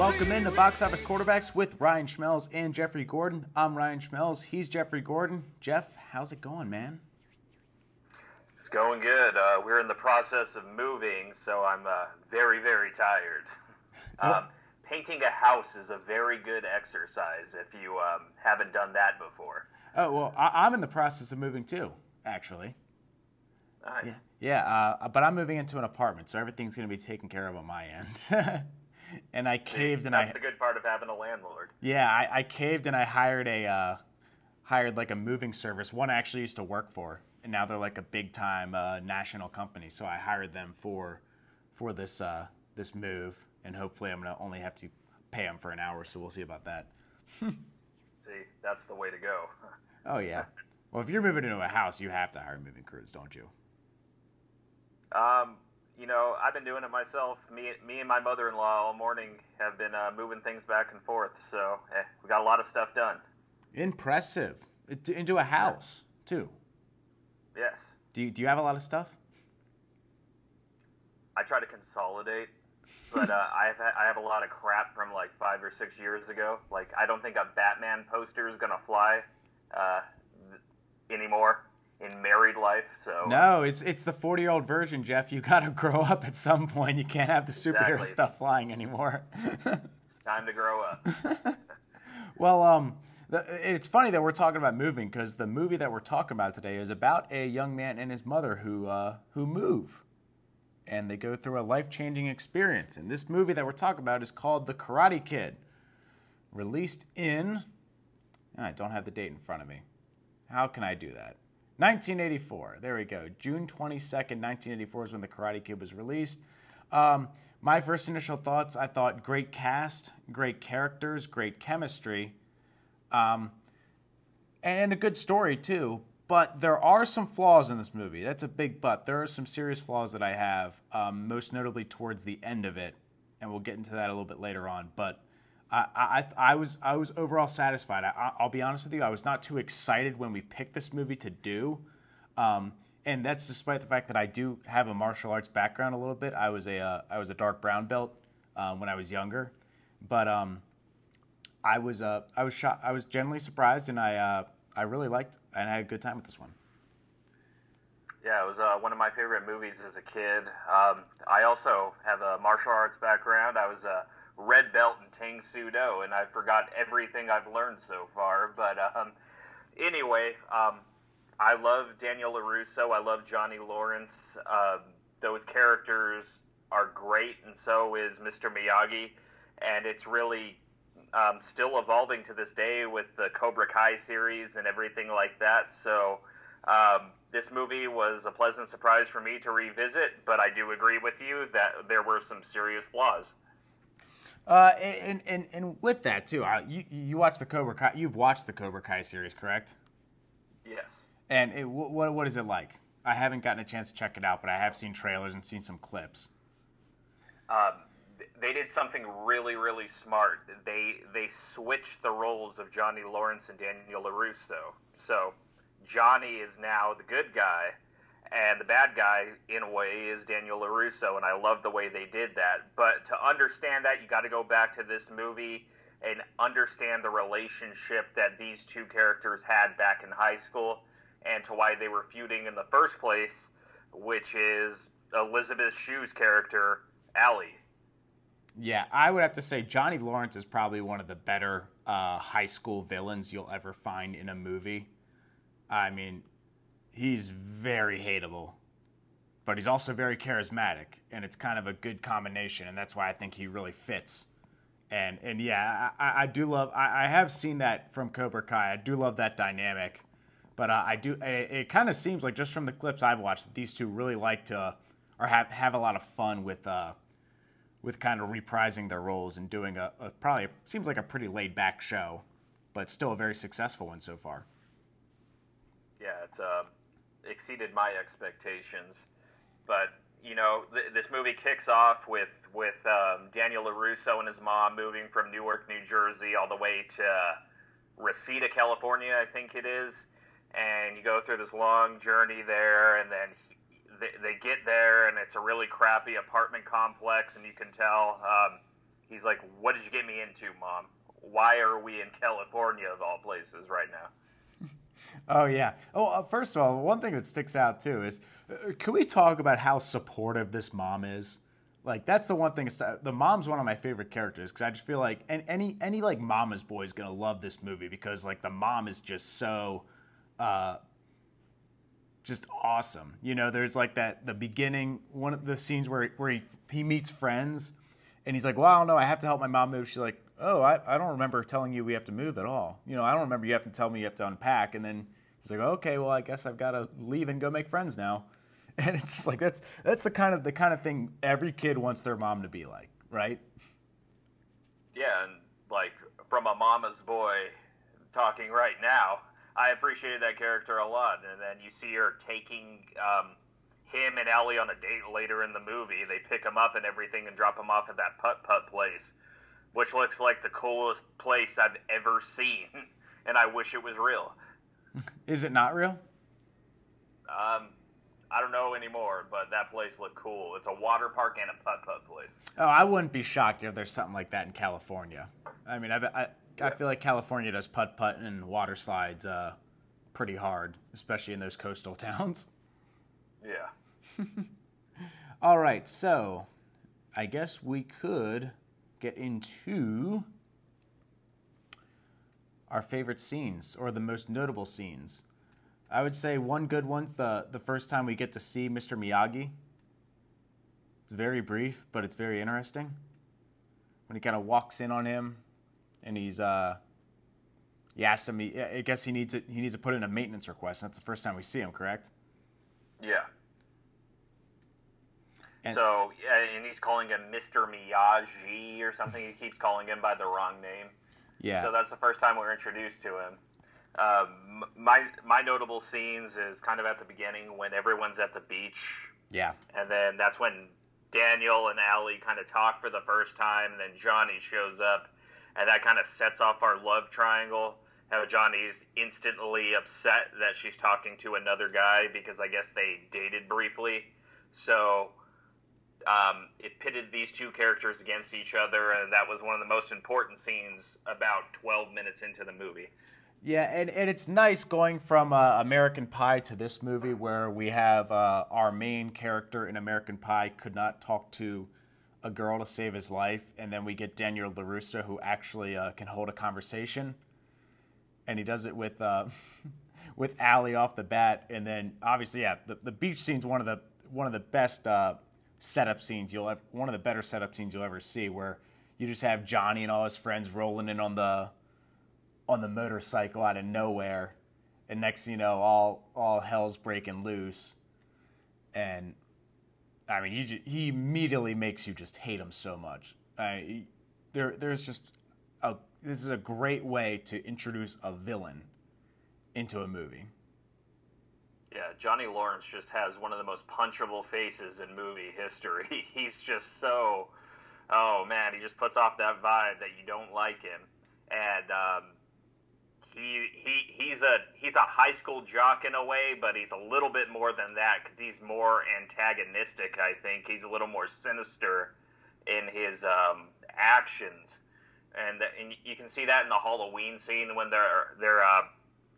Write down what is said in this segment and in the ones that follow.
Welcome into Box Office Quarterbacks with Ryan Schmelz and Jeffrey Gordon. I'm Ryan Schmelz. He's Jeffrey Gordon. Jeff, how's it going, man? It's going good. Uh, we're in the process of moving, so I'm uh, very, very tired. Um, painting a house is a very good exercise if you um, haven't done that before. Oh well, I- I'm in the process of moving too, actually. Nice. Yeah, uh, but I'm moving into an apartment, so everything's going to be taken care of on my end. and I caved, and That's I That's the good part of having a landlord. yeah, I, I caved, and I hired a uh, hired like a moving service. One I actually used to work for, and now they're like a big time uh, national company. So I hired them for for this uh, this move, and hopefully I'm going to only have to pay them for an hour. So we'll see about that. See, that's the way to go. Oh yeah. Well, if you're moving into a house, you have to hire moving crews, don't you? Um, you know, I've been doing it myself. Me, me and my mother-in-law all morning have been uh, moving things back and forth. So eh, we got a lot of stuff done. Impressive. It- Into a house too. Yes. Do you, do you have a lot of stuff? I try to consolidate, but uh, I have I have a lot of crap from like five or six years ago. Like I don't think a Batman poster is gonna fly uh, th- anymore in married life. So No, it's it's the 40 year old version, Jeff. You got to grow up at some point. You can't have the superhero Exactly. stuff flying anymore. it's time to grow up. well, um, the, it's funny that we're talking about moving because the movie that we're talking about today is about a young man and his mother who uh, who move, and they go through a life changing experience. And this movie that we're talking about is called The Karate Kid, released in. I don't have the date in front of me. How can I do that? 1984. There we go. June 22nd, 1984 is when The Karate Kid was released. Um, my first initial thoughts I thought great cast, great characters, great chemistry, um, and a good story too. But there are some flaws in this movie. That's a big but. There are some serious flaws that I have, um, most notably towards the end of it, and we'll get into that a little bit later on. But I, I, I was I was overall satisfied. I, I'll be honest with you. I was not too excited when we picked this movie to do, um, and that's despite the fact that I do have a martial arts background a little bit. I was a uh, I was a dark brown belt um, when I was younger, but um, I was uh, I was shot. I was genuinely surprised, and I uh, I really liked and I had a good time with this one. Yeah, it was uh, one of my favorite movies as a kid. Um, I also have a martial arts background. I was a red belt in Tang Soo Do, and I forgot everything I've learned so far. But um, anyway, um, I love Daniel LaRusso. I love Johnny Lawrence. Um, those characters are great, and so is Mr. Miyagi. And it's really um, still evolving to this day with the Cobra Kai series and everything like that. So um, this movie was a pleasant surprise for me to revisit, but I do agree with you that there were some serious flaws. Uh, and, and and with that too, uh, you you watched the Cobra Kai. You've watched the Cobra Kai series, correct? Yes. And it, what what what is it like? I haven't gotten a chance to check it out, but I have seen trailers and seen some clips. Um, they did something really, really smart. They they switched the roles of Johnny Lawrence and Daniel LaRusso. So Johnny is now the good guy, and the bad guy, in a way, is Daniel LaRusso, and I love the way they did that. But to understand that, you got to go back to this movie and understand the relationship that these two characters had back in high school and to why they were feuding in the first place, which is Elisabeth Shue's character, Ali. Yeah, I would have to say Johnny Lawrence is probably one of the better uh, high school villains you'll ever find in a movie. I mean, he's very hateable, but he's also very charismatic, and it's kind of a good combination, and that's why I think he really fits. And and yeah, I, I do love. I, I have seen that from Cobra Kai. I do love that dynamic, but uh, I do. It, it kind of seems like just from the clips I've watched, that these two really like to or have have a lot of fun with. Uh, with kind of reprising their roles and doing a, a probably seems like a pretty laid back show, but still a very successful one so far. Yeah, it's um, exceeded my expectations. But you know, th- this movie kicks off with with um, Daniel LaRusso and his mom moving from Newark, New Jersey, all the way to Reseda, California, I think it is. And you go through this long journey there, and then he, they, they get there, and it's a really crappy apartment complex, and you can tell um, he's he's like, "What did you get me into, mom? Why are we in California of all places right now?" Oh yeah. Oh, uh, first of all, one thing that sticks out too is, uh, can we talk about how supportive this mom is? Like that's the one thing. The mom's one of my favorite characters because I just feel like and any any like mama's boy is gonna love this movie because like the mom is just so, uh, just awesome. You know, there's like that the beginning one of the scenes where where he he meets friends, and he's like, well, I don't know, I have to help my mom move. She's like, oh, I I don't remember telling you we have to move at all. You know, I don't remember you have to tell me you have to unpack. And then he's like, okay, well, I guess I've got to leave and go make friends now. and it's just like that's that's the kind of the kind of thing every kid wants their mom to be like, right? Yeah, and like from a mama's boy talking right now, I appreciated that character a lot. And then you see her taking um, him and Ellie on a date later in the movie. They pick him up and everything and drop him off at that putt putt place, which looks like the coolest place I've ever seen. And I wish it was real. Is it not real? Um, I don't know anymore, but that place looked cool. It's a water park and a putt putt place. Oh, I wouldn't be shocked if there's something like that in California. I mean, I, I, yeah. I feel like California does putt putt and water slides uh, pretty hard, especially in those coastal towns. Yeah. All right, so I guess we could get into our favorite scenes or the most notable scenes. I would say one good one's the the first time we get to see Mr. Miyagi. It's very brief, but it's very interesting. When he kind of walks in on him, and he's uh, he asked him. He, I guess he needs to he needs to put in a maintenance request. That's the first time we see him, correct? Yeah. And so, yeah, and he's calling him Mr. Miyagi or something. He keeps calling him by the wrong name. Yeah. So that's the first time we're introduced to him. Um, my my notable scenes is kind of at the beginning when everyone's at the beach. Yeah. And then that's when Daniel and Ali kind of talk for the first time, and then Johnny shows up, and that kind of sets off our love triangle. How Johnny's instantly upset that she's talking to another guy because I guess they dated briefly. So um, it pitted these two characters against each other, and that was one of the most important scenes about 12 minutes into the movie. Yeah, and, and it's nice going from uh, American Pie to this movie where we have uh, our main character in American Pie could not talk to a girl to save his life, and then we get Daniel LaRusso who actually uh, can hold a conversation, and he does it with uh, with Ali off the bat, and then obviously yeah, the, the beach scene's one of the one of the best uh, setup scenes you'll have, one of the better setup scenes you'll ever see where you just have Johnny and all his friends rolling in on the on the motorcycle out of nowhere, and next you know, all all hell's breaking loose, and I mean, you, he immediately makes you just hate him so much. I, there, there's just a this is a great way to introduce a villain into a movie. Yeah, Johnny Lawrence just has one of the most punchable faces in movie history. He's just so, oh man, he just puts off that vibe that you don't like him, and um, he he he's a he's a high school jock in a way, but he's a little bit more than that because he's more antagonistic. I think he's a little more sinister in his um, actions, and and you can see that in the Halloween scene when they're they're uh,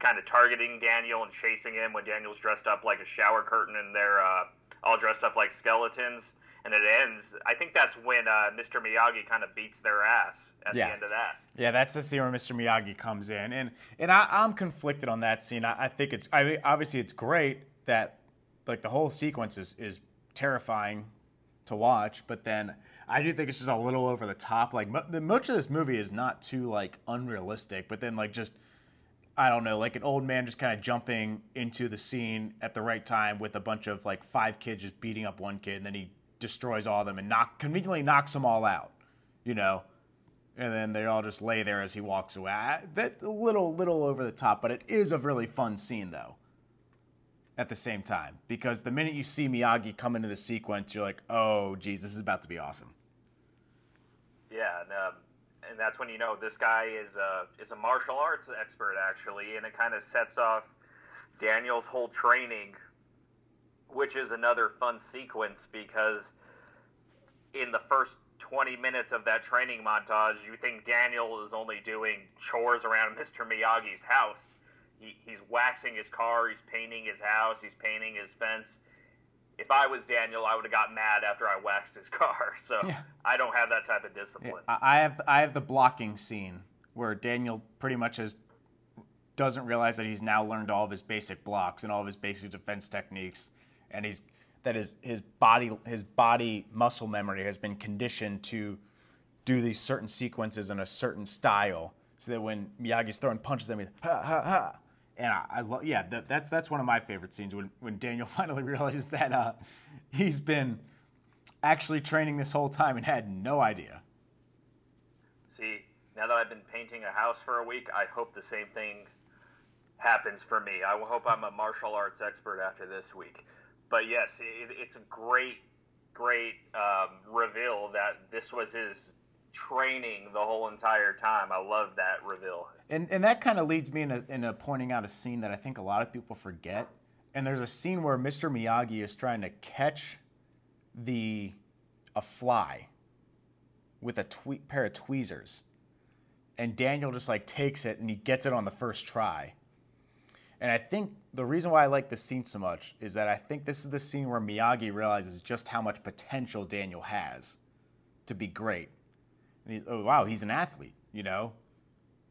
kind of targeting Daniel and chasing him when Daniel's dressed up like a shower curtain and they're uh, all dressed up like skeletons and it ends. I think that's when uh, Mr. Miyagi kind of beats their ass at yeah. the end of that. Yeah, that's the scene where Mr. Miyagi comes in, and and I, am conflicted on that scene. I, I think it's I mean, obviously it's great that like the whole sequence is is terrifying to watch, but then I do think it's just a little over the top. Like mo- the much of this movie is not too like unrealistic, but then like just. I don't know, like an old man just kind of jumping into the scene at the right time with a bunch of like five kids just beating up one kid, and then he destroys all of them and knock conveniently knocks them all out, you know. And then they all just lay there as he walks away. That a little little over the top, but it is a really fun scene though. At the same time, because the minute you see Miyagi come into the sequence, you're like, "Oh, geez, this is about to be awesome." Yeah, and, um, and that's when you know this guy is a is a martial arts expert actually, and it kind of sets off Daniel's whole training which is another fun sequence because in the first 20 minutes of that training montage, you think Daniel is only doing chores around Mr. Miyagi's house. He, he's waxing his car, he's painting his house, he's painting his fence. If I was Daniel, I would have got mad after I waxed his car. So yeah. I don't have that type of discipline. Yeah, I have I have the blocking scene where Daniel pretty much has doesn't realize that he's now learned all of his basic blocks and all of his basic defense techniques, and he's that his his body his body muscle memory has been conditioned to do these certain sequences in a certain style, so that when Miyagi's throwing punches at me, ha ha ha. And I, I love, yeah, that, that's that's one of my favorite scenes when, when Daniel finally realizes that uh, he's been actually training this whole time and had no idea. See, now that I've been painting a house for a week, I hope the same thing happens for me. I hope I'm a martial arts expert after this week but yes, it, it's a great, great um, reveal that this was his training the whole entire time. I love that reveal. And and that kind of leads me into, into pointing out a scene that I think a lot of people forget. And there's a scene where Mr. Miyagi is trying to catch the a fly with a pair of tweezers. And Daniel just like takes it and he gets it on the first try. And I think the reason why I like this scene so much is that I think this is the scene where Miyagi realizes just how much potential Daniel has to be great. And he's, oh wow, he's an athlete. You know,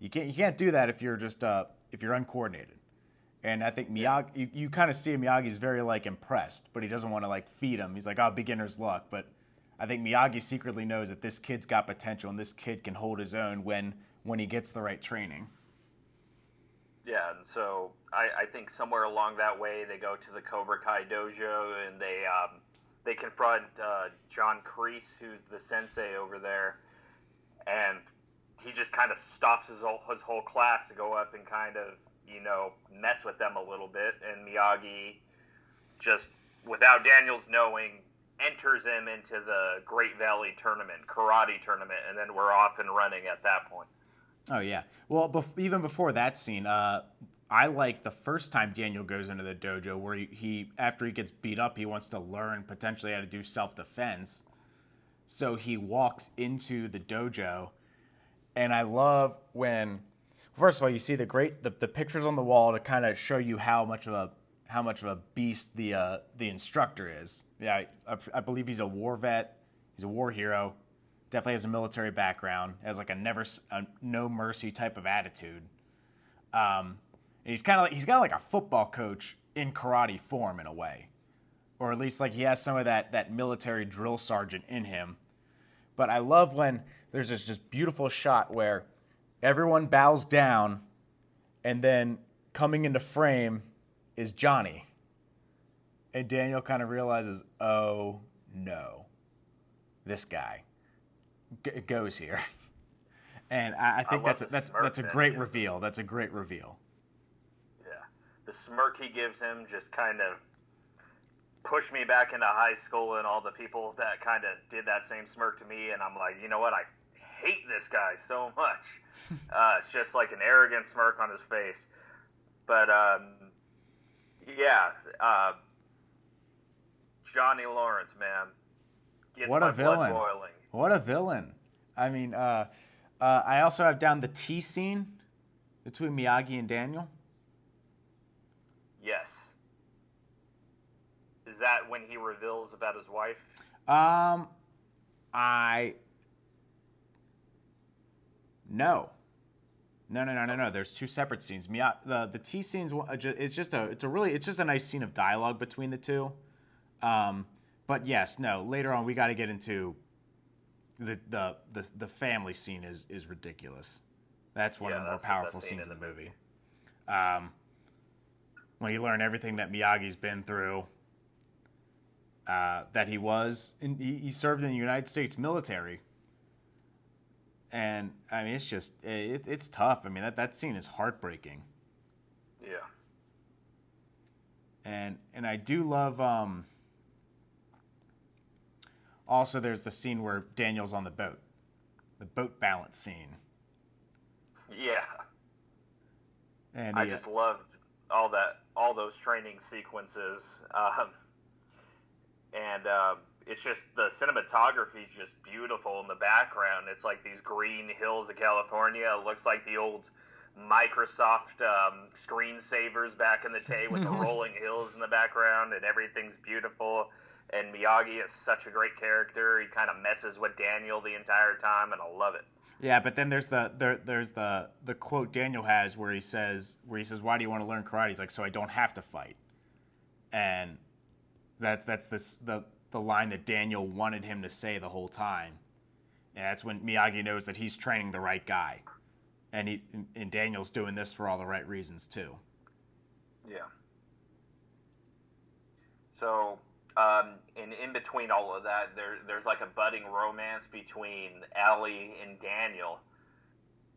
you can't you can't do that if you're just uh, if you're uncoordinated. And I think Miyagi, you, you kind of see Miyagi's very like impressed, but he doesn't want to like feed him. He's like, oh, beginner's luck. But I think Miyagi secretly knows that this kid's got potential and this kid can hold his own when when he gets the right training. Yeah, and so I, I think somewhere along that way they go to the Cobra Kai dojo and they um, they confront uh, John Kreese, who's the sensei over there, and he just kind of stops his whole, his whole class to go up and kind of you know mess with them a little bit, and Miyagi just without Daniels knowing enters him into the Great Valley tournament, karate tournament, and then we're off and running at that point. Oh yeah. Well, bef- even before that scene, uh, I like the first time Daniel goes into the dojo where he, he, after he gets beat up, he wants to learn potentially how to do self defense. So he walks into the dojo, and I love when, first of all, you see the great the, the pictures on the wall to kind of show you how much of a how much of a beast the uh, the instructor is. Yeah, I, I believe he's a war vet. He's a war hero definitely has a military background, has like a never, a no mercy type of attitude. Um, he's kind of like he's got like a football coach in karate form in a way, or at least like he has some of that that military drill sergeant in him. But I love when there's this just beautiful shot where everyone bows down, and then coming into frame is Johnny. And Daniel kind of realizes, oh no, this guy g- goes here. And I, I think I that's a, that's that's a great reveal. That's a great reveal. Yeah, the smirk he gives him just kind of pushed me back into high school, and all the people that kind of did that same smirk to me, and I'm like, you know what? I hate this guy so much. uh, it's just like an arrogant smirk on his face. But um, yeah, uh, Johnny Lawrence, man, what a villain! Boiling. What a villain. I mean, uh, uh, I also have down the tea scene between Miyagi and Daniel. Yes. Is that when he reveals about his wife? Um, I. No. No, no, no, no, no. There's two separate scenes. Mia- the the tea scenes. It's just a. It's a really. It's just a nice scene of dialogue between the two. Um, but yes, no. Later on, we got to get into the, the the the family scene is is ridiculous. That's one yeah, of the more powerful the scenes in the movie. Um, when you learn everything that Miyagi's been through, uh, that he was, in, he, he, served in the United States military, and I mean it's just it, it's tough. I mean that that scene is heartbreaking. Yeah. And and I do love um, also, there's the scene where Daniel's on the boat, the boat balance scene. Yeah. And I just loved all that, all those training sequences. Um, and uh, it's just the cinematography is just beautiful in the background. It's like these green hills of California. It looks like the old Microsoft um, screensavers back in the day with the rolling hills in the background, and everything's beautiful. And Miyagi is such a great character. He kind of messes with Daniel the entire time, and I love it. Yeah, but then there's the there, there's the the quote Daniel has where he says where he says, "Why do you want to learn karate?" He's like, "So I don't have to fight." And that that's this the the line that Daniel wanted him to say the whole time. And that's when Miyagi knows that he's training the right guy. And he and Daniel's doing this for all the right reasons too. Yeah. So, um, and in between all of that, there there's like a budding romance between Ali and Daniel.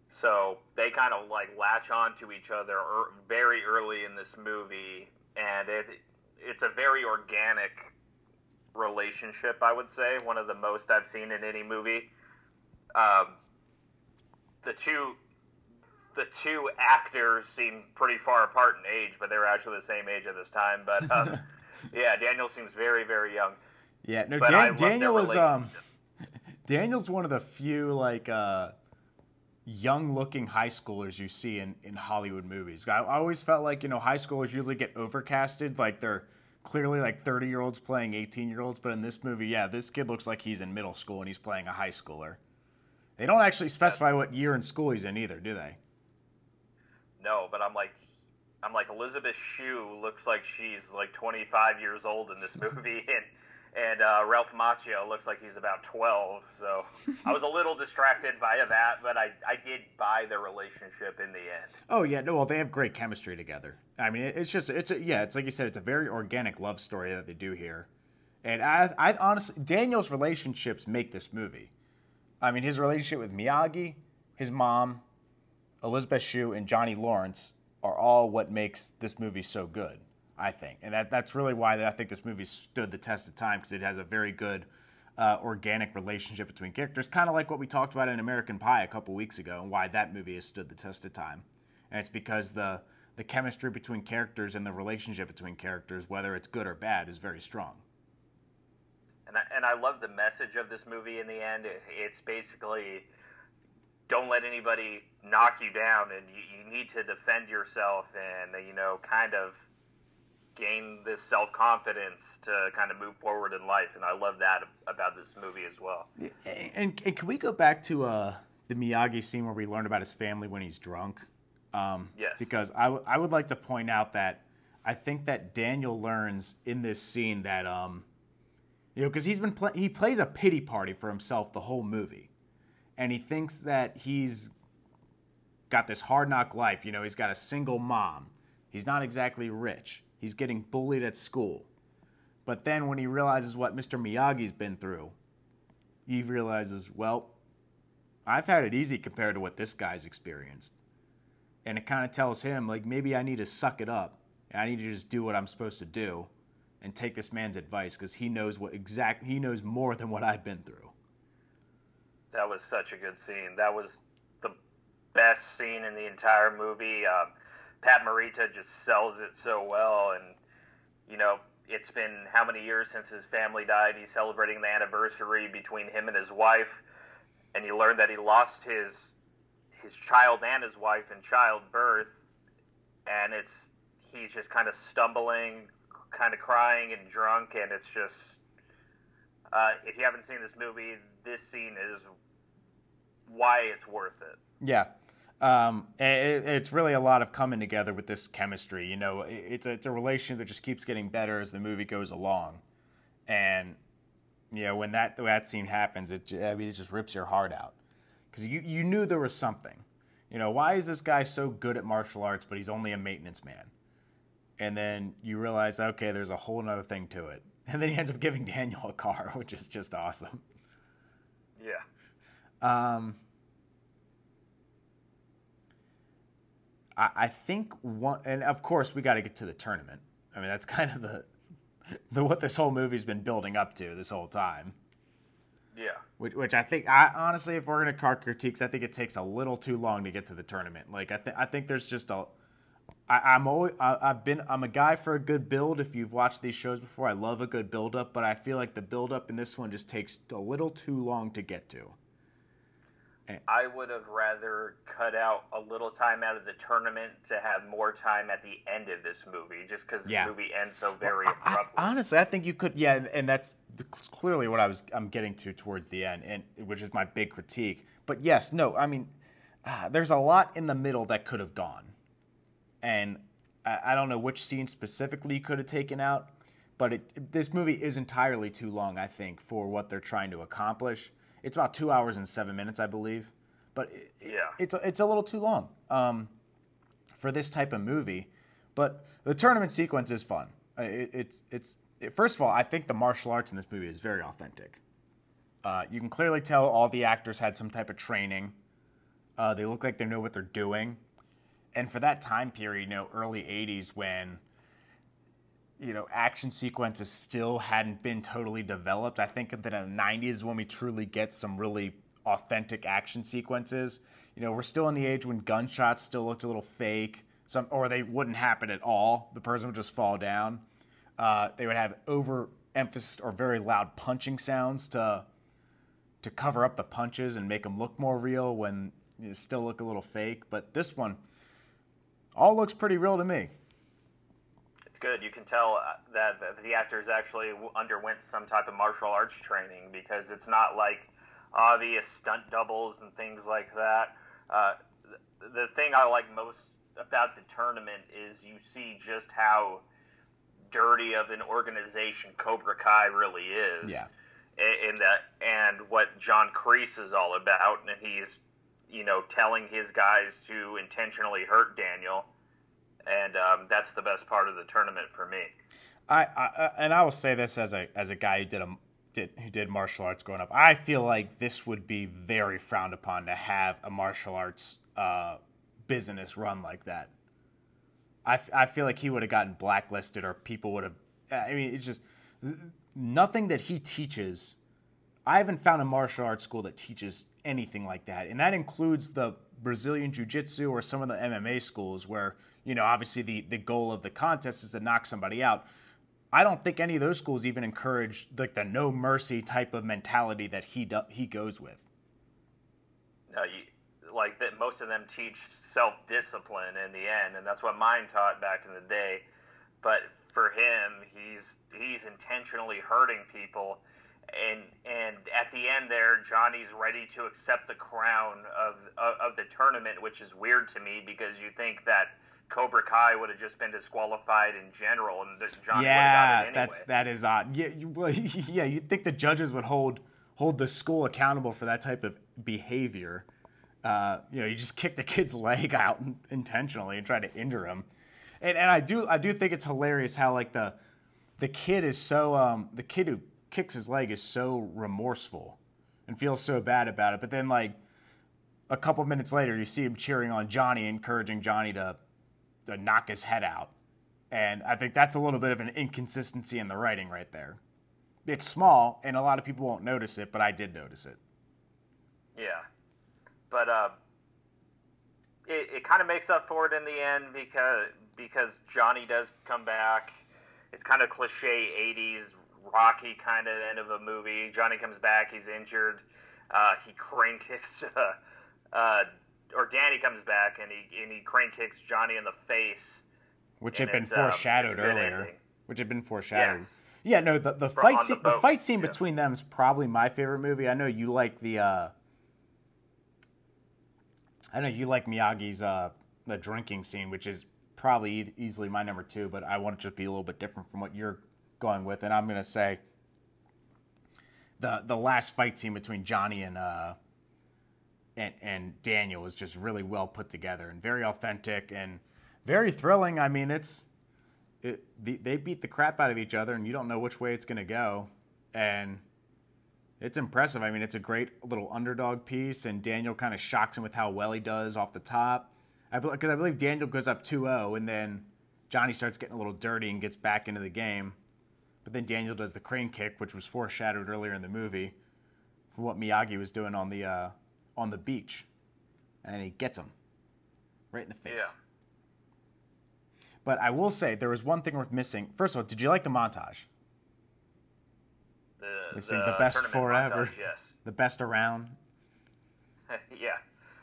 So they kind of like latch on to each other er, very early in this movie, and it it's a very organic relationship. I would say one of the most I've seen in any movie. Um, the two the two actors seem pretty far apart in age, but they were actually the same age at this time. But um, yeah, Daniel seems very very young. Yeah, no, Dan- Daniel was um, Daniel's one of the few like uh, young-looking high schoolers you see in, in Hollywood movies. I, I always felt like you know high schoolers usually get overcasted, like they're clearly like 30 year olds playing 18 year olds, but in this movie, yeah, this kid looks like he's in middle school and he's playing a high schooler. They don't actually specify what year in school he's in either, do they? No, but I'm like, I'm like Elisabeth Shue looks like she's like 25 years old in this movie, and and uh, Ralph Macchio looks like he's about 12. So I was a little distracted by that, but I, I did buy their relationship in the end. Oh yeah, no, well they have great chemistry together. I mean, it's just it's a, yeah, it's like you said, it's a very organic love story that they do here, and I I honestly Daniel's relationships make this movie. I mean, his relationship with Miyagi, his mom, Elisabeth Shue, and Johnny Lawrence are all what makes this movie so good. I think, and that, that's really why I think this movie stood the test of time because it has a very good uh, organic relationship between characters, kind of like what we talked about in American Pie a couple weeks ago, and why that movie has stood the test of time. And it's because the the chemistry between characters and the relationship between characters, whether it's good or bad, is very strong. And I, and I love the message of this movie in the end. It, it's basically don't let anybody knock you down, and you, you need to defend yourself, and you know, kind of gain this self confidence to kind of move forward in life, and I love that about this movie as well. And, and can we go back to uh, the Miyagi scene where we learn about his family when he's drunk? Um, yes. Because I, w- I would like to point out that I think that Daniel learns in this scene that um, you know because he's been pl- he plays a pity party for himself the whole movie, and he thinks that he's got this hard knock life. You know, he's got a single mom. He's not exactly rich He's getting bullied at school. But then when he realizes what Mr. Miyagi's been through, he realizes, well, I've had it easy compared to what this guy's experienced. And it kind of tells him, like, maybe I need to suck it up. And I need to just do what I'm supposed to do and take this man's advice because he knows what exact he knows more than what I've been through. That was such a good scene. That was the best scene in the entire movie. Um, Pat Morita just sells it so well, and you know, it's been how many years since his family died? He's celebrating the anniversary between him and his wife, and you learn that he lost his his child and his wife in childbirth, and it's he's just kind of stumbling, kind of crying and drunk, and it's just uh, if you haven't seen this movie, this scene is why it's worth it. Yeah, um, it, it's really a lot of coming together with this chemistry. You know, it's a, it's a relationship that just keeps getting better as the movie goes along, and you know when that that scene happens, it I mean it just rips your heart out because you you knew there was something. You know, why is this guy so good at martial arts, but he's only a maintenance man? And then you realize, okay, there's a whole other thing to it. And then he ends up giving Daniel a car, which is just awesome. Yeah. Um, I, I think one, and of course we got to get to the tournament. I mean, that's kind of the, the what this whole movie's been building up to this whole time. Yeah. Which, which I think, I honestly, if we're gonna car critiques, I think it takes a little too long to get to the tournament. Like I think, I think there's just a, I, am always I, have been I'm a guy for a good build. If you've watched these shows before, I love a good build up, but I feel like the build up in this one just takes a little too long to get to. I would have rather cut out a little time out of the tournament to have more time at the end of this movie, just because yeah. the movie ends so very well, abruptly. I, honestly, I think you could, yeah, and, and that's clearly what I was I'm getting to towards the end, and which is my big critique. But yes, no, I mean, ah, there's a lot in the middle that could have gone, and I, I don't know which scene specifically you could have taken out, but it, this movie is entirely too long, I think, for what they're trying to accomplish. It's about two hours and seven minutes, I believe, but it, yeah, it's it's a little too long um, for this type of movie. But the tournament sequence is fun. It, it's it's it, first of all, I think the martial arts in this movie is very authentic. Uh, you can clearly tell all the actors had some type of training. Uh, they look like they know what they're doing. And for that time period, you know, early 80s when, you know, action sequences still hadn't been totally developed, I think that in the 90s when we truly get some really authentic action sequences. You know, we're still in the age when gunshots still looked a little fake, some, or they wouldn't happen at all. The person would just fall down. Uh, they would have overemphasis or very loud punching sounds to to cover up the punches and make them look more real when they still look a little fake. But this one, all looks pretty real to me. Good. You can tell uh, that the actors actually underwent some type of martial arts training because it's not like obvious stunt doubles and things like that. Uh, the thing I like most about the tournament is you see just how dirty of an organization Cobra Kai really is. Yeah. In that, and what John Kreese is all about, and he's, you know, telling his guys to intentionally hurt Daniel, and um, that's the best part of the tournament for me. I, I and I will say this as a as a guy who did a did who did martial arts growing up. I feel like this would be very frowned upon to have a martial arts uh, business run like that. I, I feel like he would have gotten blacklisted or people would have. I mean, it's just nothing that he teaches. I haven't found a martial arts school that teaches anything like that. And that includes the Brazilian Jiu Jitsu or some of the MMA schools where, you know, obviously the, the goal of the contest is to knock somebody out. I don't think any of those schools even encourage like the no mercy type of mentality that he do, he goes with. No, you, like that most of them teach self discipline in the end, and that's what mine taught back in the day. But for him, he's he's intentionally hurting people, and and at the end there, Johnny's ready to accept the crown of of, of the tournament, which is weird to me because you think that. Cobra Kai would have just been disqualified in general, and Johnny yeah, anyway. that's that is odd. Yeah, you, well, yeah, you'd think the judges would hold hold the school accountable for that type of behavior uh, you know, you just kick the kid's leg out intentionally and try to injure him. And, and I do I do think it's hilarious how like the the kid is so um, the kid who kicks his leg is so remorseful and feels so bad about it. But then like a couple minutes later, you see him cheering on Johnny, encouraging Johnny to to knock his head out. And I think that's a little bit of an inconsistency in the writing right there. It's small, and a lot of people won't notice it, but I did notice it. Yeah but uh, it, it kind of makes up for it in the end because because Johnny does come back. It's kind of cliche '80s Rocky kind of end of a movie. Johnny comes back. He's injured. Uh, he crane kicks, uh, uh, or Danny comes back and he and he crane kicks Johnny in the face, which had been um, foreshadowed um, earlier. Ending. Which had been foreshadowed. Yes. Yeah, no, the, the fight scene the, the, fight scene yeah. between them is probably my favorite movie. I know you like the uh, I know you like Miyagi's uh, the drinking scene, which is probably e- easily my number two, but I want to just be a little bit different from what you're going with, and I'm gonna say the the last fight scene between Johnny and uh, and, and Daniel is just really well put together and very authentic and very thrilling. I mean, it's it, they beat the crap out of each other, and you don't know which way it's gonna go, and it's impressive. I mean, it's a great little underdog piece, and Daniel kind of shocks him with how well he does off the top. Because I, I, believe Daniel goes up 2 0, and then Johnny starts getting a little dirty and gets back into the game. But then Daniel does the crane kick, which was foreshadowed earlier in the movie for what Miyagi was doing on the, uh, on the beach. And he gets him right in the face. Yeah. But I will say there was one thing worth missing. First of all, did you like the montage? The, They sing the best forever. montage, yes. The best around. yeah.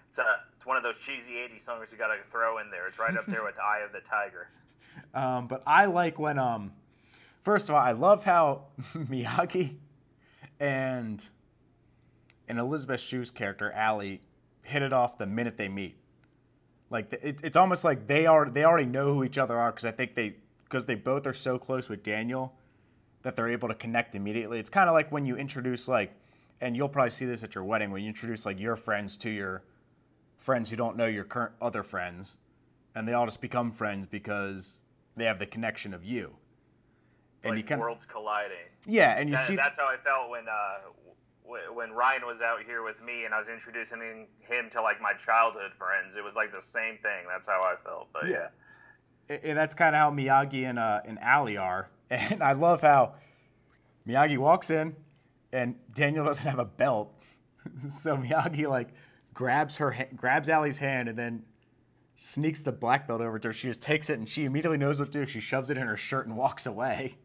It's, a, it's one of those cheesy 80s songs you got to throw in there. It's right up there with Eye of the Tiger. Um, but I like when um, first of all, I love how Miyagi and and Elisabeth Shue's character Ali hit it off the minute they meet. Like it, it's almost like they are they already know who each other are because I think they because they both are so close with Daniel that they're able to connect immediately. It's kind of like when you introduce like, and you'll probably see this at your wedding when you introduce like your friends to your friends who don't know your current other friends, and they all just become friends because they have the connection of you. And like you can worlds colliding. yeah, and you That- see that's how I felt when uh, when Ryan was out here with me and I was introducing him to like my childhood friends. It was like the same thing. That's how I felt. But Yeah. yeah, and that's kind of how Miyagi and uh, and Ali are. And I love how Miyagi walks in, and Daniel doesn't have a belt, so Miyagi like grabs her ha- grabs Ali's hand and then sneaks the black belt over to her. She just takes it and she immediately knows what to do. She shoves it in her shirt and walks away,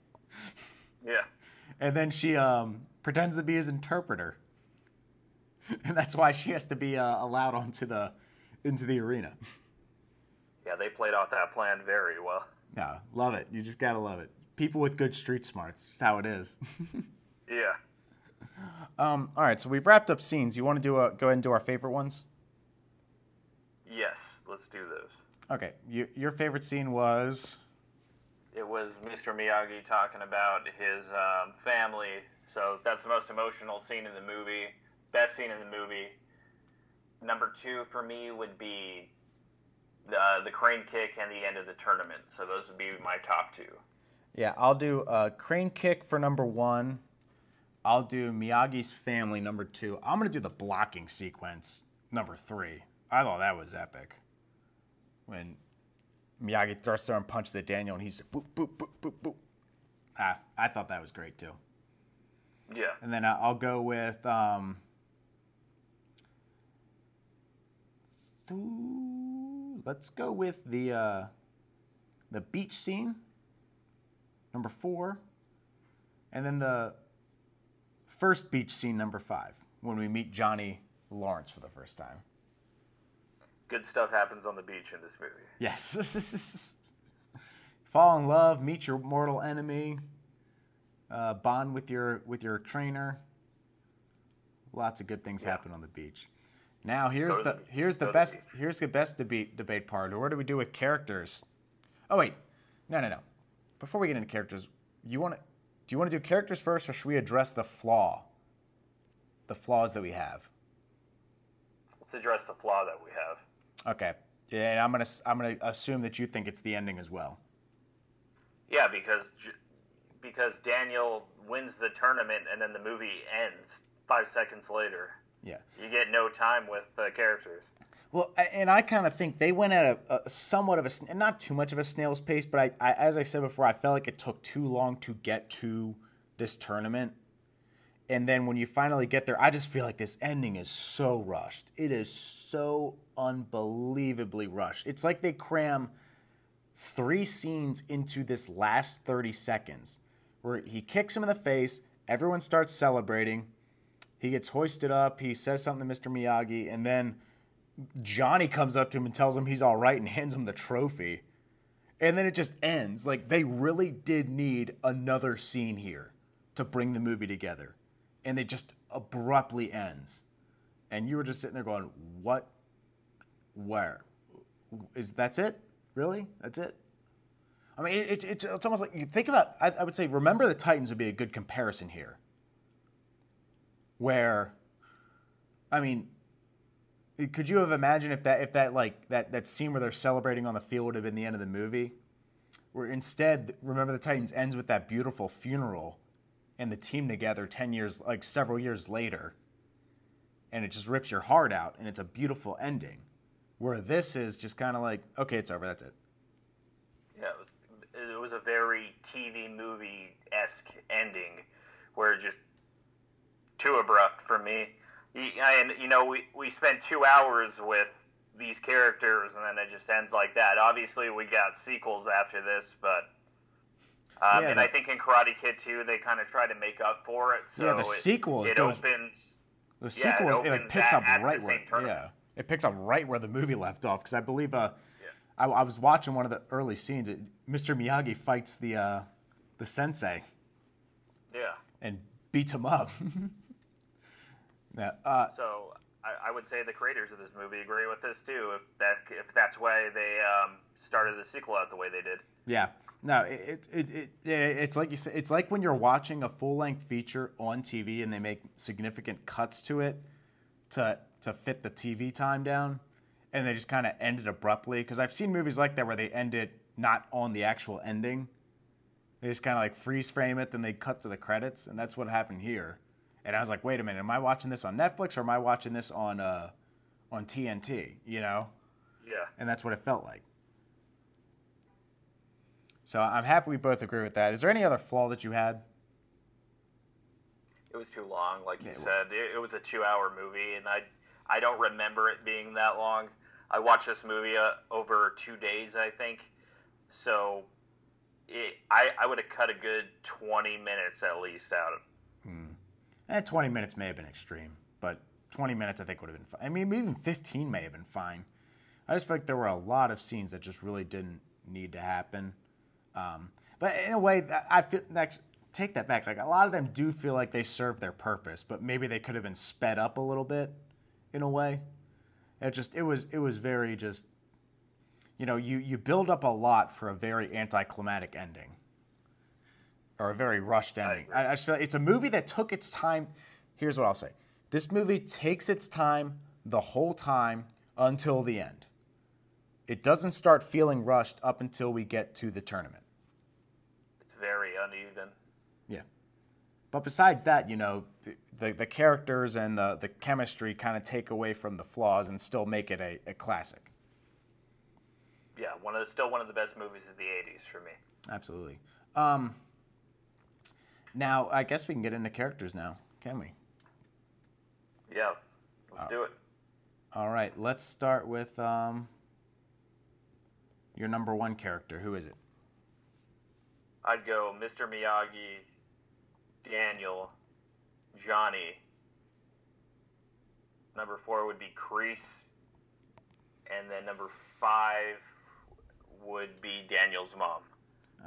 yeah. And then she um, pretends to be his interpreter, and that's why she has to be uh, allowed onto the into the arena. Yeah, they played off that plan very well. No, love it. You just gotta love it. People with good street smarts. Just how it is. Yeah. um, all right, so we've wrapped up scenes. You want to do a, go ahead and do our favorite ones? Yes, let's do those. Okay, you, your favorite scene was It was Mr. Miyagi talking about his um, family. So that's the most emotional scene in the movie. Best scene in the movie. Number two for me would be the the crane kick and the end of the tournament. So those would be my top two. yeah. I'll do a crane kick for number one. I'll do Miyagi's family number two. I'm gonna do the blocking sequence number three. I thought that was epic. When Miyagi thrusts and punches at Daniel, and he's boop boop boop boop boop. Ah, I thought that was great too. Yeah. And then I- I'll go with um, let's go with the uh, the beach scene, number four, and then the first beach scene, number five, when we meet Johnny Lawrence for the first time. Good stuff happens on the beach in this movie. Yes. Fall in love, meet your mortal enemy, uh, bond with your with your trainer. Lots of good things Yeah. happen on the beach. Now here's the, the here's the Go to the best here's the best debate debate part. What do we do with characters? Oh wait, no no no. Before we get into characters, you want to do you want to do characters first, or should we address the flaw? The flaws that we have. Let's address the flaw that we have. Okay. Yeah, and I'm gonna I'm gonna assume that you think it's the ending as well. Yeah, because because Daniel wins the tournament and then the movie ends five seconds later. Yeah. You get no time with the characters. Well, and I kind of think they went at a, a somewhat of a not too much of a snail's pace, but I, I, as I said before, I felt like it took too long to get to this tournament. And then when you finally get there, I just feel like this ending is so rushed. It is so unbelievably rushed. It's like they cram three scenes into this last 30 seconds where he kicks him in the face, everyone starts celebrating. He gets hoisted up, he says something to Mr. Miyagi, and then Johnny comes up to him and tells him he's all right and hands him the trophy. And then it just ends. Like they really did need another scene here to bring the movie together. And it just abruptly ends. And you were just sitting there going, "What? Where? Is that's it? Really? That's it?" I mean, it, it's it's almost like you think about. I, I would say, remember the Titans would be a good comparison here. Where, I mean, could you have imagined if that if that like that that scene where they're celebrating on the field would have been the end of the movie? Where instead, remember the Titans ends with that beautiful funeral, and the team together ten years, like several years later, and it just rips your heart out, and it's a beautiful ending. Where this is just kind of like, okay, it's over, that's it. Yeah, it was, it was a very TV movie esque ending, where just too abrupt for me. And you know, we we spent two hours with these characters, and then it just ends like that. Obviously, we got sequels after this, but um, Yeah, and I think in Karate Kid 2, they kind of try to make up for it. So Yeah, the it, sequel, it it goes- opens. The Yeah, sequel it is, it like opens picks at- up right where yeah, it picks up right where the movie left off because I believe uh, Yeah. I, I was watching one of the early scenes. It, Mr. Miyagi fights the uh, the sensei Yeah. and beats him up. now, uh, So I, I would say the creators of this movie agree with this too. If that if that's why they um, started the sequel out the way they did. Yeah. No, it, it, it, it, it's like you said, it's like when you're watching a full length feature on TV and they make significant cuts to it to, to fit the TV time down and they just kind of end it abruptly. Because I've seen movies like that where they end it not on the actual ending. They just kind of like freeze frame it, then they cut to the credits, and that's what happened here. And I was like, wait a minute, am I watching this on Netflix or am I watching this on uh, on TNT? You know? Yeah. and that's what it felt like. So I'm happy we both agree with that. Is there any other flaw that you had? It was too long, like you Yeah, it said. It, it was a two-hour movie, and I I don't remember it being that long. I watched this movie uh, over two days, I think. So, it, I I would have cut a good twenty minutes at least out. Eh, 20 minutes may have been extreme, but 20 minutes I think would have been fine. I mean, even 15 may have been fine. I just feel like there were a lot of scenes that just really didn't need to happen. Um, but in a way, I feel actually, take that back. Like a lot of them do feel like they serve their purpose, but maybe they could have been sped up a little bit, in a way. It just it was it was very just, you know, you you build up a lot for a very anticlimactic ending or a very rushed ending. I, I just feel like it's a movie that took its time. Here's what I'll say: this movie takes its time the whole time until the end. It doesn't start feeling rushed up until we get to the tournament. Uneven. Yeah. But besides that, you know, the, the, characters and the, the chemistry kind of take away from the flaws and still make it a, a classic. Yeah, one of the, still one of the best movies of the '80s for me. Absolutely. Um, now, I guess we can get into characters now, can we? Yeah, let's do it. All right, let's start with um, your number one character. Who is it? I'd go Mr. Miyagi, Daniel, Johnny. Number four would be Kreese, and then number five would be Daniel's mom.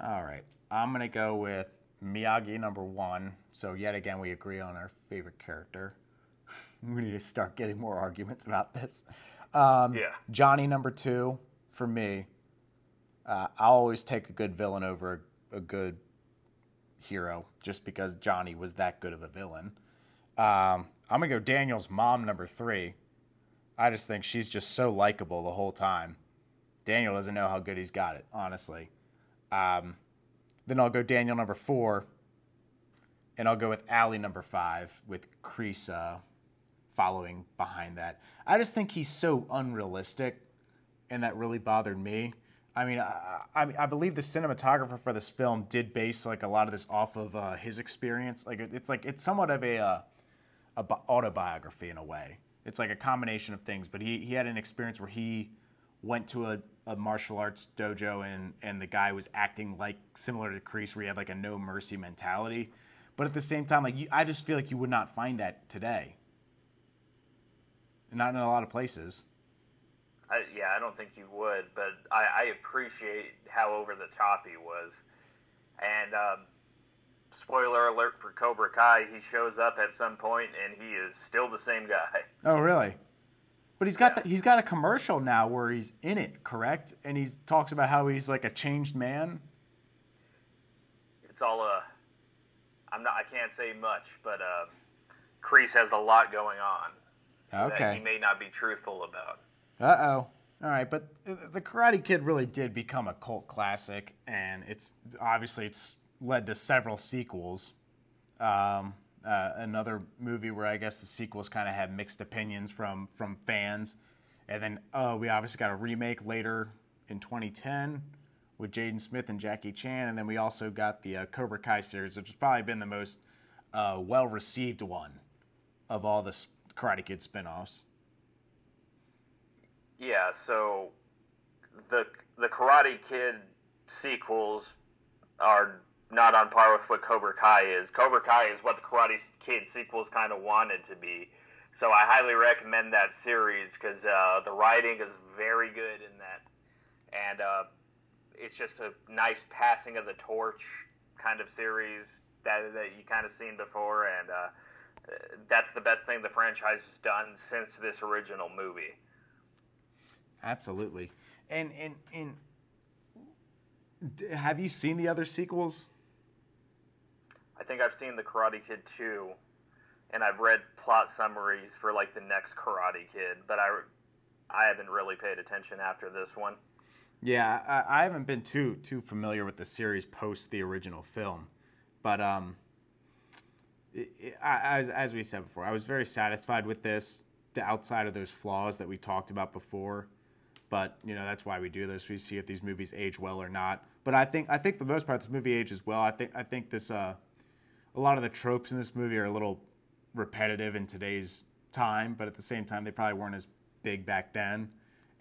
All right, I'm going to go with Miyagi, number one. So, yet again, we agree on our favorite character. we need to start getting more arguments about this. Um, Yeah. Johnny, number two, for me. Uh, I'll always take a good villain over a, good hero just because Johnny was that good of a villain. Um, I'm to go Daniel's mom, number three. I just think she's just so likable the whole time. Daniel doesn't know how good he's got it, honestly. Um, then I'll go Daniel number four, and I'll go with Ali number five with Kreese uh, following behind that. I just think he's so unrealistic, and that really bothered me. I mean, I, I, I believe the cinematographer for this film did base like a lot of this off of uh, his experience. Like it- it's like it's somewhat of a, uh, a autobiography in a way. It's like a combination of things. But he he had an experience where he went to a, a martial arts dojo and and the guy was acting like similar to Kreese, where he had like a no mercy mentality. But at the same time, like you, I just feel like you would not find that today. Not in a lot of places. I, yeah, I don't think you would, but I, I appreciate how over the top he was. And um, spoiler alert for Cobra Kai, he shows up at some point and he is still the same guy. Oh, really? But he's got Yeah. the, he's got a commercial now where he's in it, correct? And he talks about how he's like a changed man. It's all uh, I'm not, I can't say much, but uh, Kreese has a lot going on that he may not be truthful about. Uh oh. All right, but the Karate Kid really did become a cult classic, and it's obviously it's led to several sequels. Um, uh, another movie where I guess the sequels kind of had mixed opinions from from fans, and then oh, we obviously got a remake later in 2010 with Jaden Smith and Jackie Chan, and then we also got the uh, Cobra Kai series, which has probably been the most uh, well received one of all the Karate Kid spin-offs. Yeah, so the the Karate Kid sequels are not on par with what Cobra Kai is. Cobra Kai is what the Karate Kid sequels kind of wanted to be. So I highly recommend that series because uh, the writing is very good in that, and uh, it's just a nice passing of the torch kind of series that that you kind of seen before, and uh, that's the best thing the franchise has done since this original movie. Absolutely, and and and have you seen the other sequels? I think I've seen the Karate Kid 2 and I've read plot summaries for like the next Karate Kid, but I I haven't really paid attention after this one. Yeah, I, I haven't been too too familiar with the series post the original film, but um, it, it, I, as as we said before, I was very satisfied with this. The outside of those flaws that we talked about before, but you know that's why we do this. We see if these movies age well or not. But I think I think for the most part, this movie ages well. I think I think this uh, a lot of the tropes in this movie are a little repetitive in today's time, but at the same time, they probably weren't as big back then.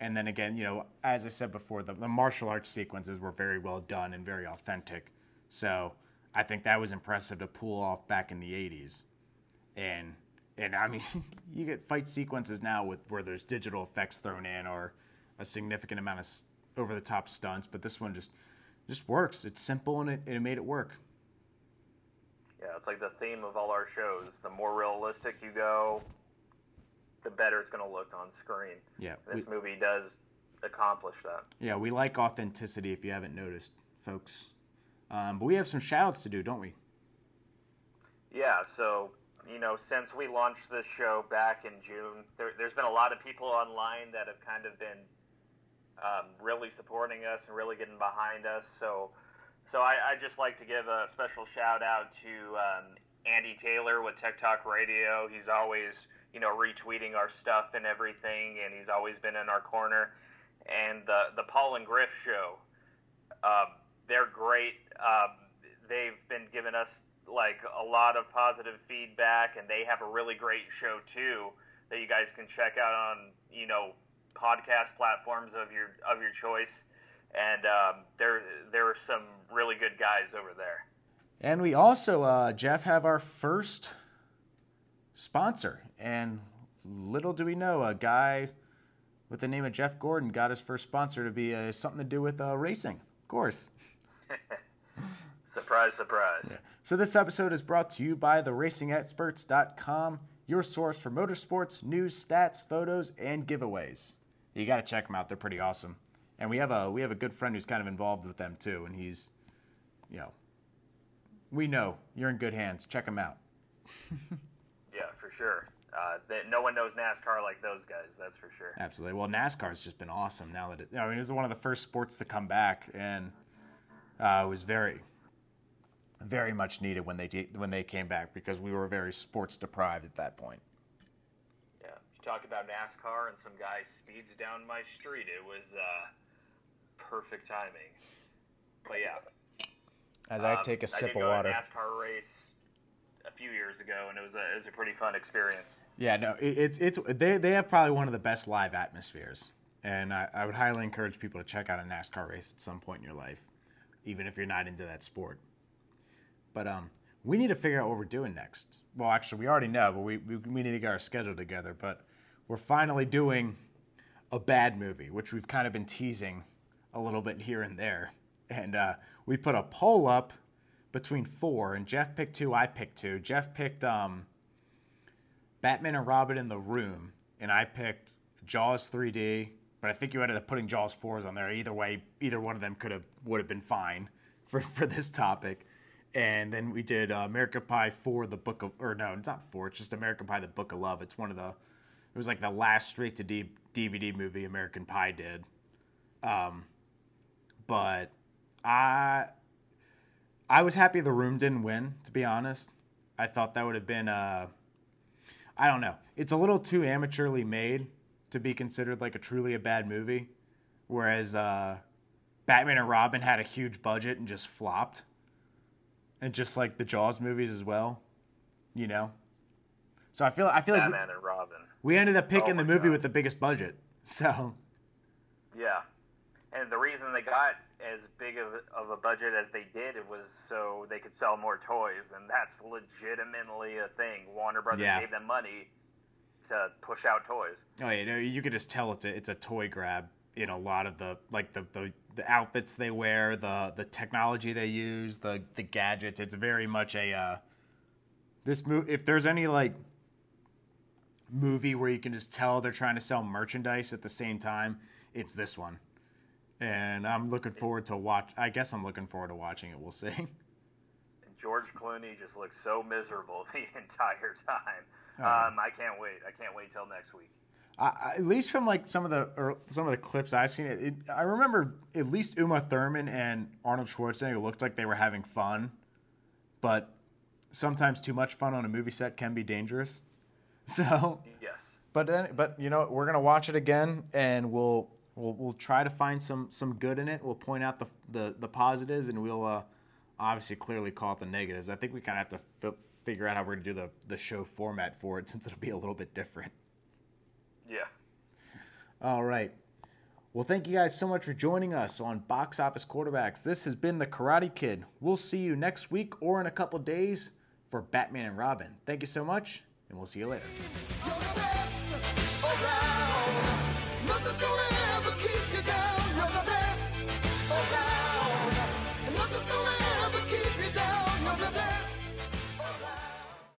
And then again, you know, as I said before, the, the martial arts sequences were very well done and very authentic. So I think that was impressive to pull off back in the 80s. And and I mean, you get fight sequences now with where there's digital effects thrown in or a significant amount of over the top stunts, but this one just just works. It's simple and it, it made it work. Yeah, it's like the theme of all our shows. The more realistic you go, the better it's going to look on screen. Yeah. This we, movie does accomplish that. Yeah, we like authenticity if you haven't noticed, folks. Um, but we have some shoutouts to do, don't we? Yeah, so, you know, since we launched this show back in June, there, has been a lot of people online that have kind of been um, really supporting us and really getting behind us. So, so I, I just like to give a special shout out to um, Andy Taylor with Tech Talk Radio. He's always, you know, retweeting our stuff and everything, and he's always been in our corner. And the the Paul and Griff show, um, they're great. Um, they've been giving us like a lot of positive feedback, and they have a really great show too that you guys can check out on, you know, podcast platforms of your of your choice and um, there there are some really good guys over there. And we also, uh, Jeff, have our first sponsor, and little do we know, a guy with the name of Jeff Gordon got his first sponsor to be uh, something to do with uh, racing, of course. surprise, surprise. Yeah. So this episode is brought to you by theracingexperts.com, your source for motorsports, news, stats, photos, and giveaways. You got to check them out; they're pretty awesome and we have a we have a good friend who's kind of involved with them too, and he's, you know, we know you're in good hands. Check them out. yeah, for sure. Uh, that no one knows NASCAR like those guys. That's for sure. Absolutely. Well, NASCAR's just been awesome now that it. I mean, it was one of the first sports to come back, and uh, it was very, very much needed when they when they came back because we were very sports deprived at that point. Talk about NASCAR and some guy speeds down my street. It was. Uh, perfect timing. But yeah. As I um, take a sip of water. NASCAR race a few years ago, and it was a it was a pretty fun experience. Yeah, no, it, it's it's they they have probably one of the best live atmospheres, and I, I would highly encourage people to check out a NASCAR race at some point in your life, even if you're not into that sport. But um, we need to figure out what we're doing next. Well, actually, we already know, but we we, we need to get our schedule together. But we're finally doing a bad movie, which we've kind of been teasing a little bit here and there. And uh, we put a poll up between four, and Jeff picked two, I picked two. Jeff picked um, Batman and Robin in the Room, and I picked Jaws 3D. But I think you ended up putting Jaws 4s on there. Either way, either one of them could have would have been fine for, for this topic. And then we did uh, American Pie 4, the Book of, or no, it's not 4, it's just American Pie, the Book of Love. It's one of the, was like the last straight to D- DVD movie American Pie did. Um, but I I was happy the room didn't win. To be honest, I thought that would have been uh, I don't know. It's a little too amateurly made to be considered like a truly a bad movie, whereas uh, Batman and Robin had a huge budget and just flopped, and just like the Jaws movies as well, you know. So I feel I feel Batman like we, and Robin. We ended up picking oh the movie God. with the biggest budget. So Yeah, and the reason they got as big of, of a budget as they did it was so they could sell more toys, and that's legitimately a thing. Warner Brothers Yeah. gave them money to push out toys. Oh yeah, no, you could just tell it's a it's a toy grab in a lot of the like the the, the outfits they wear, the the technology they use, the the gadgets. It's very much a uh, this movie. If there's any like movie where you can just tell they're trying to sell merchandise at the same time, it's this one. And I'm looking forward to watch. I guess I'm looking forward to watching it. We'll see. George Clooney just looks so miserable the entire time. Oh. Um, I can't wait. I can't wait till next week. I, I- at least from like some of the or some of the clips I've seen, it, it, I remember at least Uma Thurman and Arnold Schwarzenegger looked like they were having fun, but sometimes too much fun on a movie set can be dangerous. So, Yes. but then, but you know, we're gonna watch it again, and we'll we'll we'll try to find some some good in it. We'll point out the the, the positives, and we'll uh, obviously clearly call it the negatives. I think we kind of have to f- figure out how we're gonna do the the show format for it, since it'll be a little bit different. Yeah. All right. Well, thank you guys so much for joining us on Box Office Quarterbacks. This has been the Karate Kid. We'll see you next week or in a couple days for Batman and Robin. Thank you so much, and we'll see you later.